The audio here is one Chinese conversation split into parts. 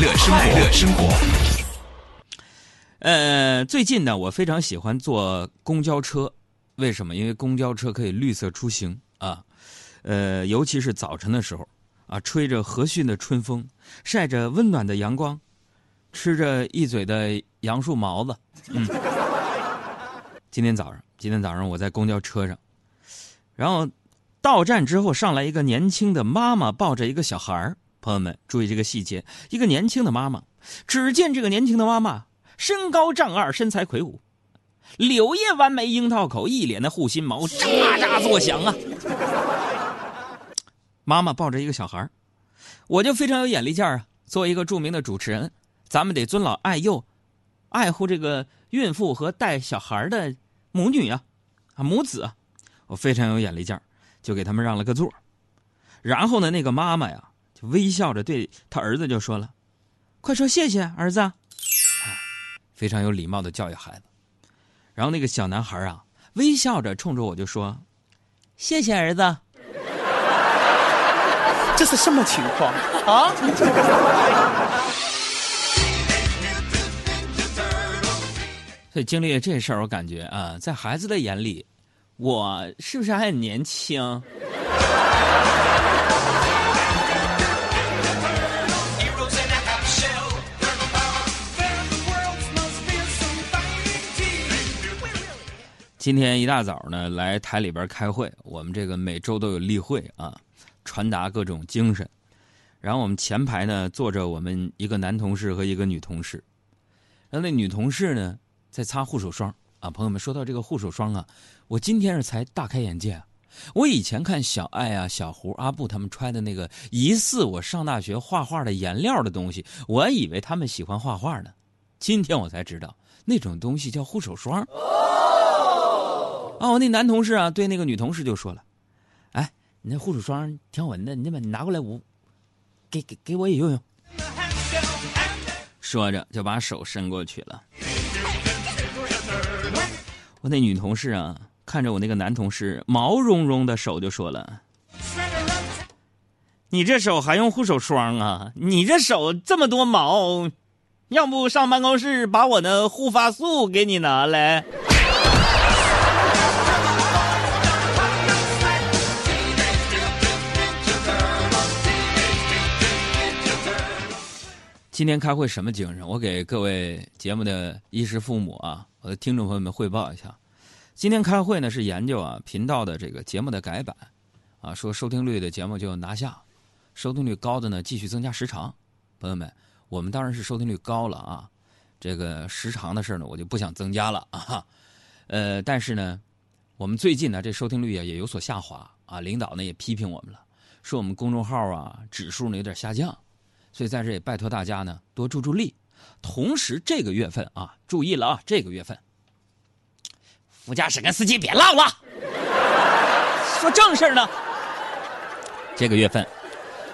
乐生活，快乐生活。呃，最近呢，我非常喜欢坐公交车，为什么？因为公交车可以绿色出行啊，呃，尤其是早晨的时候啊，吹着和煦的春风，晒着温暖的阳光，吃着一嘴的杨树毛子。嗯，今天早上，今天早上我在公交车上，然后到站之后上来一个年轻的妈妈，抱着一个小孩儿。朋友们注意这个细节，一个年轻的妈妈，只见这个年轻的妈妈。身高丈二，身材魁梧，柳叶弯眉，樱桃口，一脸的护心毛，喳喳作响啊！妈妈抱着一个小孩我就非常有眼力见啊！作为一个著名的主持人，咱们得尊老爱幼，爱护这个孕妇和带小孩的母女啊，啊母子啊！我非常有眼力见就给他们让了个座。然后呢，那个妈妈呀，就微笑着对他儿子就说了：“快说谢谢，儿子。”非常有礼貌的教育孩子，然后那个小男孩啊，微笑着冲着我就说：“谢谢儿子。”这是什么情况啊？所以经历了这事儿，我感觉啊，在孩子的眼里，我是不是还很年轻？今天一大早呢，来台里边开会。我们这个每周都有例会啊，传达各种精神。然后我们前排呢坐着我们一个男同事和一个女同事。然后那女同事呢在擦护手霜啊。朋友们说到这个护手霜啊，我今天是才大开眼界。我以前看小爱啊、小胡、阿布他们穿的那个疑似我上大学画画的颜料的东西，我以为他们喜欢画画呢。今天我才知道那种东西叫护手霜。哦我那男同事啊，对那个女同事就说了：“哎，你那护手霜挺好闻的，你那把你拿过来，我给给给我也用用。”说着就把手伸过去了。我那女同事啊，看着我那个男同事毛茸茸的手，就说了：“你这手还用护手霜啊？你这手这么多毛，要不上办公室把我的护发素给你拿来？”今天开会什么精神？我给各位节目的衣食父母啊，我的听众朋友们汇报一下。今天开会呢是研究啊频道的这个节目的改版，啊说收听率的节目就拿下，收听率高的呢继续增加时长。朋友们，我们当然是收听率高了啊，这个时长的事呢我就不想增加了啊。呃，但是呢，我们最近呢这收听率啊也有所下滑啊，领导呢也批评我们了，说我们公众号啊指数呢有点下降。所以在这也拜托大家呢，多助助力。同时，这个月份啊，注意了啊，这个月份，副驾驶跟司机别唠了，说正事呢。这个月份，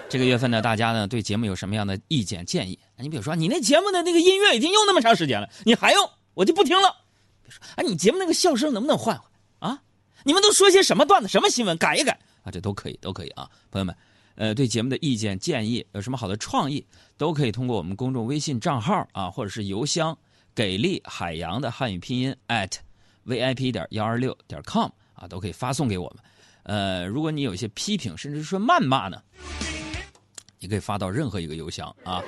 这个月份呢，大家呢对节目有什么样的意见建议？你比如说，你那节目的那个音乐已经用那么长时间了，你还用，我就不听了。别说，哎，你节目那个笑声能不能换换啊？你们都说些什么段子、什么新闻？改一改啊，这都可以，都可以啊，朋友们。呃，对节目的意见建议有什么好的创意，都可以通过我们公众微信账号啊，或者是邮箱“给力海洋”的汉语拼音 at vip 点幺二六点 com 啊，都可以发送给我们。呃，如果你有一些批评，甚至说谩骂呢，你可以发到任何一个邮箱啊。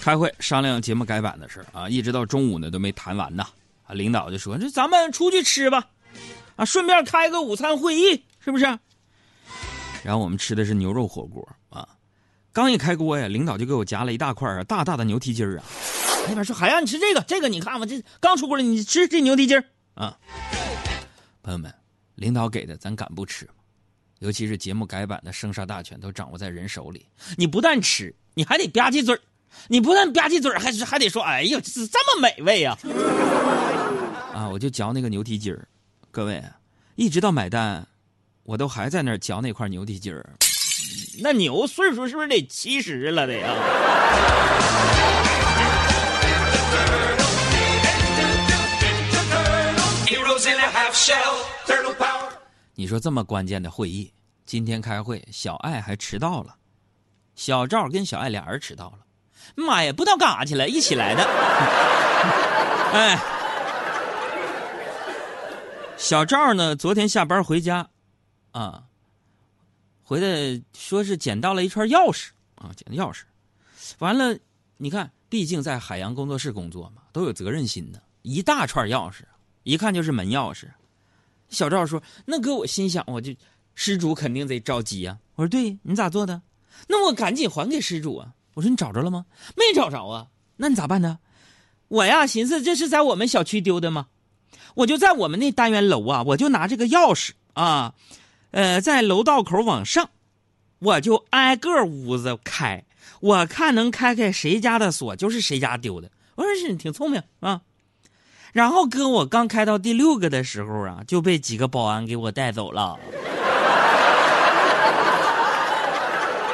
开会商量节目改版的事啊，一直到中午呢都没谈完呢。领导就说：“这咱们出去吃吧，啊，顺便开个午餐会议，是不是？”然后我们吃的是牛肉火锅啊，刚一开锅呀，领导就给我夹了一大块大大的牛蹄筋儿啊。那边说：“海洋，你吃这个，这个你看吧，这刚出锅的，你吃这牛蹄筋啊。”朋友们，领导给的咱敢不吃吗？尤其是节目改版的生杀大权都掌握在人手里，你不但吃，你还得吧唧嘴你不但吧唧嘴还还得说：“哎呀，这这么美味呀！”！啊我就嚼那个牛蹄筋儿，各位，一直到买单，我都还在那儿嚼那块牛蹄筋儿。那牛岁数是不是得七十了的呀？你说这么关键的会议，今天开会，小爱还迟到了。小赵跟小爱俩人迟到了，妈呀，不知道干啥去了，一起来的。哎，小赵呢，昨天下班回家，啊，回来说是捡到了一串钥匙啊，捡的钥匙。完了，你看，毕竟在海洋工作室工作嘛，都有责任心的，一大串钥匙，一看就是门钥匙。小赵说：“那哥，我心想，我就失主肯定得着急呀。”我说：“对你咋做的？那我赶紧还给失主啊。”我说：“你找着了吗？没找着啊。那你咋办呢？我呀，寻思这是在我们小区丢的吗？我就在我们那单元楼啊，我就拿这个钥匙啊，呃，在楼道口往上，我就挨个屋子开，我看能开开谁家的锁，就是谁家丢的。我说是你挺聪明啊。然后哥，我刚开到第六个的时候啊，就被几个保安给我带走了。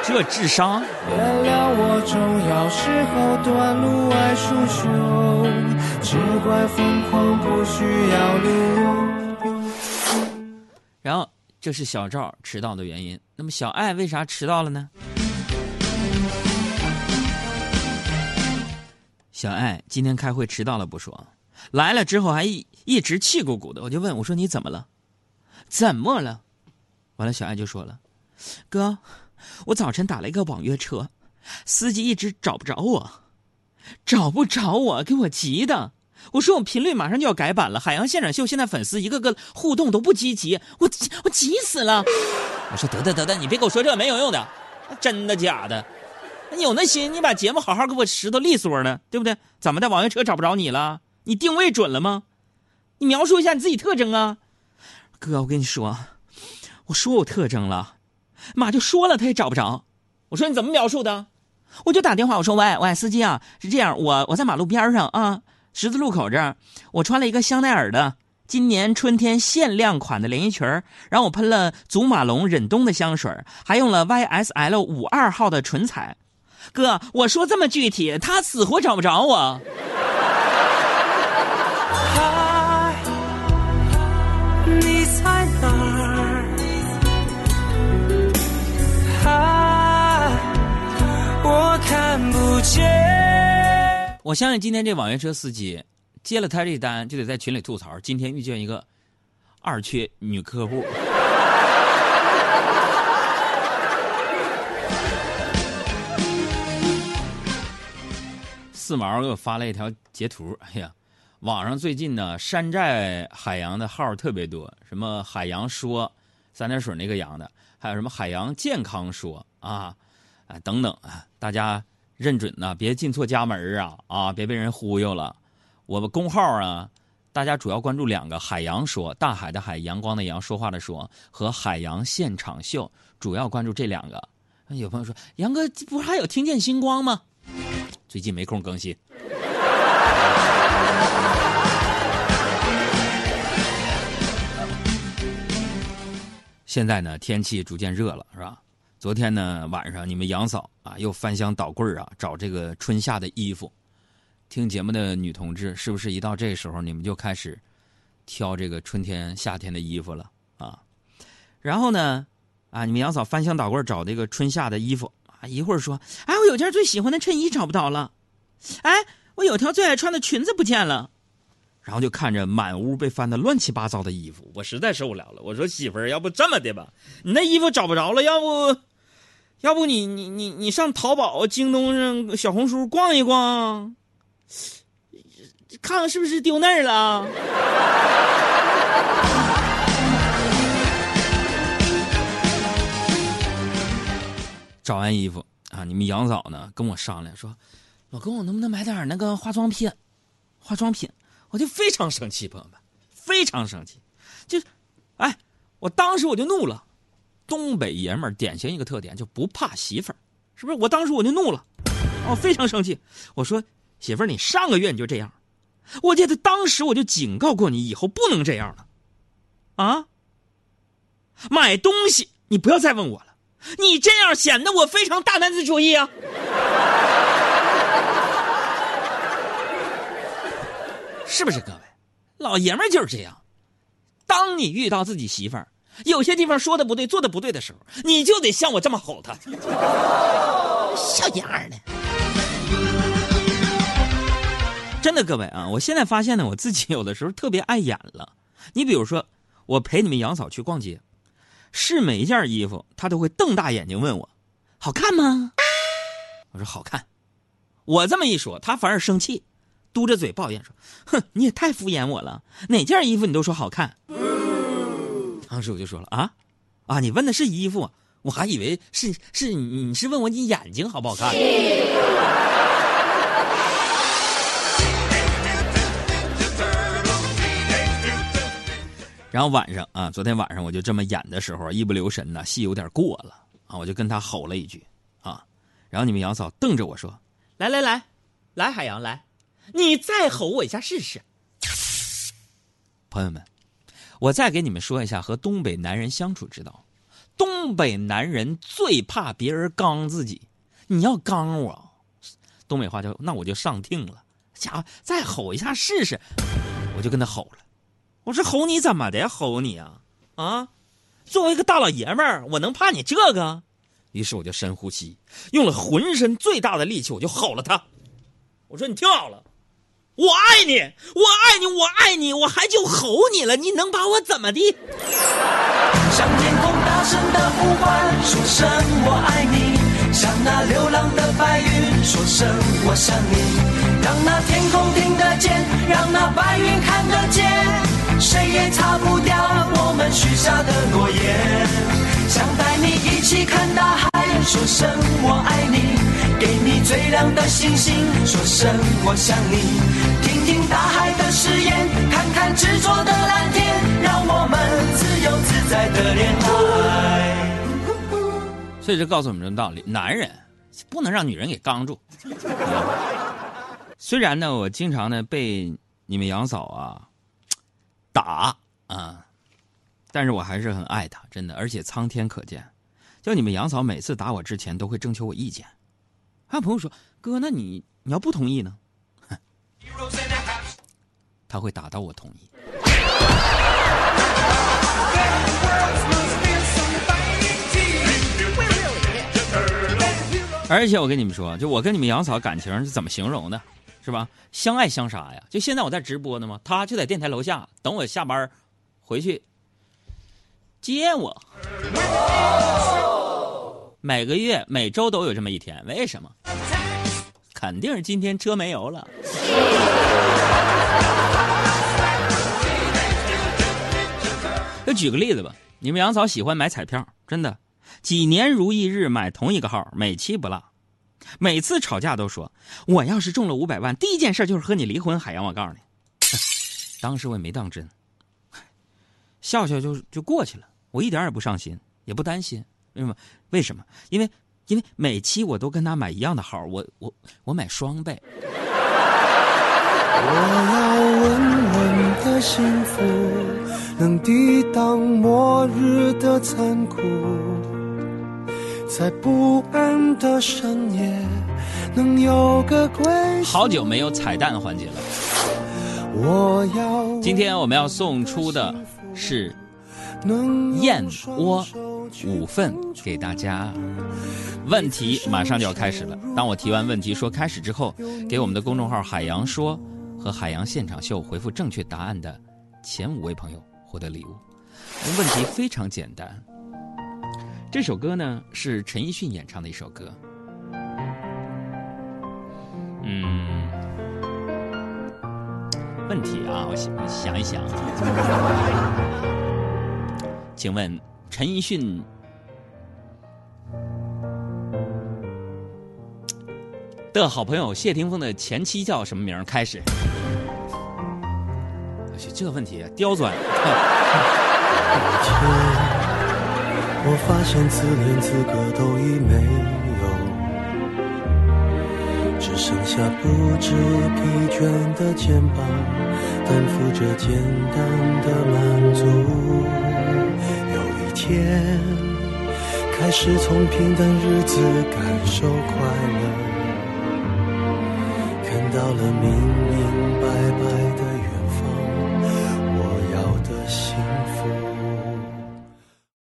这智商！原谅我重要时候短路爱输球，只怪疯狂不需要理由。然后这是小赵迟到的原因。那么小爱为啥迟到了呢？小爱今天开会迟到了不说，来了之后还一一直气鼓鼓的。我就问我说你怎么了？怎么了？完了小爱就说了，哥。我早晨打了一个网约车，司机一直找不着我，找不着我，给我急的。我说我频率马上就要改版了，海洋现场秀现在粉丝一个个互动都不积极，我我急死了。我说得得得得，你别给我说这没有用的，真的假的？你有那心，你把节目好好给我拾掇利索呢，对不对？怎么的，网约车找不着你了？你定位准了吗？你描述一下你自己特征啊，哥，我跟你说，我说我特征了。妈就说了，他也找不着。我说你怎么描述的？我就打电话，我说喂喂，司机啊，是这样，我我在马路边上啊，十字路口这儿，我穿了一个香奈儿的今年春天限量款的连衣裙然后我喷了祖马龙忍冬的香水还用了 YSL 五二号的唇彩。哥，我说这么具体，他死活找不着我。我相信今天这网约车司机接了他这单，就得在群里吐槽：今天遇见一个二缺女客户。四毛给我发了一条截图，哎呀，网上最近呢山寨海洋的号特别多，什么海洋说三点水那个洋的，还有什么海洋健康说啊。啊，等等啊，大家认准呐，别进错家门啊啊，别被人忽悠了。我们公号啊，大家主要关注两个：海洋说，大海的海，阳光的阳，说话的说，和海洋现场秀，主要关注这两个。有朋友说，杨哥不是还有听见星光吗？最近没空更新。现在呢，天气逐渐热了，是吧？昨天呢晚上，你们杨嫂啊又翻箱倒柜啊找这个春夏的衣服。听节目的女同志，是不是一到这时候你们就开始挑这个春天夏天的衣服了啊？然后呢啊，你们杨嫂翻箱倒柜找这个春夏的衣服啊，一会儿说，哎，我有件最喜欢的衬衣找不到了，哎，我有条最爱穿的裙子不见了，然后就看着满屋被翻的乱七八糟的衣服，我实在受不了了。我说媳妇儿，要不这么的吧，你那衣服找不着了，要不？要不你你你你上淘宝、京东上、小红书逛一逛，看看是不是丢那儿了？找完衣服啊，你们杨嫂呢跟我商量说：“老公，我能不能买点那个化妆品？化妆品，我就非常生气，朋友们，非常生气，就，哎，我当时我就怒了。”东北爷们儿典型一个特点就不怕媳妇儿，是不是？我当时我就怒了，我非常生气。我说：“媳妇儿，你上个月你就这样，我记得当时我就警告过你，以后不能这样了，啊！买东西你不要再问我了，你这样显得我非常大男子主义啊！是不是各位？老爷们儿就是这样，当你遇到自己媳妇儿。”有些地方说的不对，做的不对的时候，你就得像我这么吼他，小样儿的。真的，各位啊，我现在发现呢，我自己有的时候特别碍眼了。你比如说，我陪你们杨嫂去逛街，试每一件衣服，她都会瞪大眼睛问我：“好看吗？”我说：“好看。”我这么一说，她反而生气，嘟着嘴抱怨说：“哼，你也太敷衍我了，哪件衣服你都说好看。”当时我就说了：“啊，啊，你问的是衣服，我还以为是是你是问我你眼睛好不好看。”然后晚上啊，昨天晚上我就这么演的时候，一不留神呢，戏有点过了啊，我就跟他吼了一句啊，然后你们杨嫂瞪着我说：“来来来，来海洋来，你再吼我一下试试。”朋友们，我再给你们说一下和东北男人相处之道。东北男人最怕别人刚自己，你要刚我，东北话叫那我就上听了，家伙再吼一下试试，我就跟他吼了。我说吼你怎么的？吼你啊啊！作为一个大老爷们儿，我能怕你这个？于是我就深呼吸，用了浑身最大的力气，我就吼了他。我说你听好了，我爱你，我爱你，我爱你，我还就吼你了，你能把我怎么的？向天空大声的呼唤，说声我爱你；向那流浪的白云说声我想你。让那天空听得见，让那白云看得见。谁也擦不掉我们许下的诺言，想带你一起看的星星，说声我想你，听听大海的誓言，看看执着的蓝天，让我们自由自在的恋爱。所以这告诉我们这个道理：男人不能让女人给刚住。虽然呢，我经常呢被你们杨嫂啊。打啊！但是我还是很爱她，真的，而且苍天可见，就你们杨嫂每次打我之前都会征求我意见。还有朋友说：“哥，那你你要不同意呢？”，他会打到我同意。而且我跟你们说，就我跟你们杨嫂感情是怎么形容的？是吧？相爱相杀呀！就现在我在直播呢嘛，他就在电台楼下等我下班回去接我。每个月、每周都有这么一天，为什么？肯定是今天车没油了。就举个例子吧，你们杨嫂喜欢买彩票，真的，几年如一日买同一个号，每期不落。每次吵架都说，我要是中了五百万，第一件事就是和你离婚。海洋，我告诉你，当时我也没当真，笑笑就就过去了。我一点也不伤心，也不担心。为什么？为什么？因为因为每期我都跟他买一样的号，我我我买双倍。我要稳稳的幸福，能抵挡末日的残酷。在不安的深夜，能有个归好久没有彩蛋环节了。我要今天我们要送出的是燕窝五份给大家。问题马上就要开始了。当我提完问题说开始之后，给我们的公众号“海洋说”和“海洋现场秀”回复正确答案的前五位朋友获得礼物。问题非常简单。这首歌呢是陈奕迅演唱的一首歌。嗯，问题啊，我想想一想，请问陈奕迅的好朋友谢霆锋的前妻叫什么名？开始。我去，这问题刁钻。我发现自怜资格都已没有，只剩下不知疲倦的肩膀，担负着简单的满足。天，开始从平淡日子感受快乐，看到了明明白白的。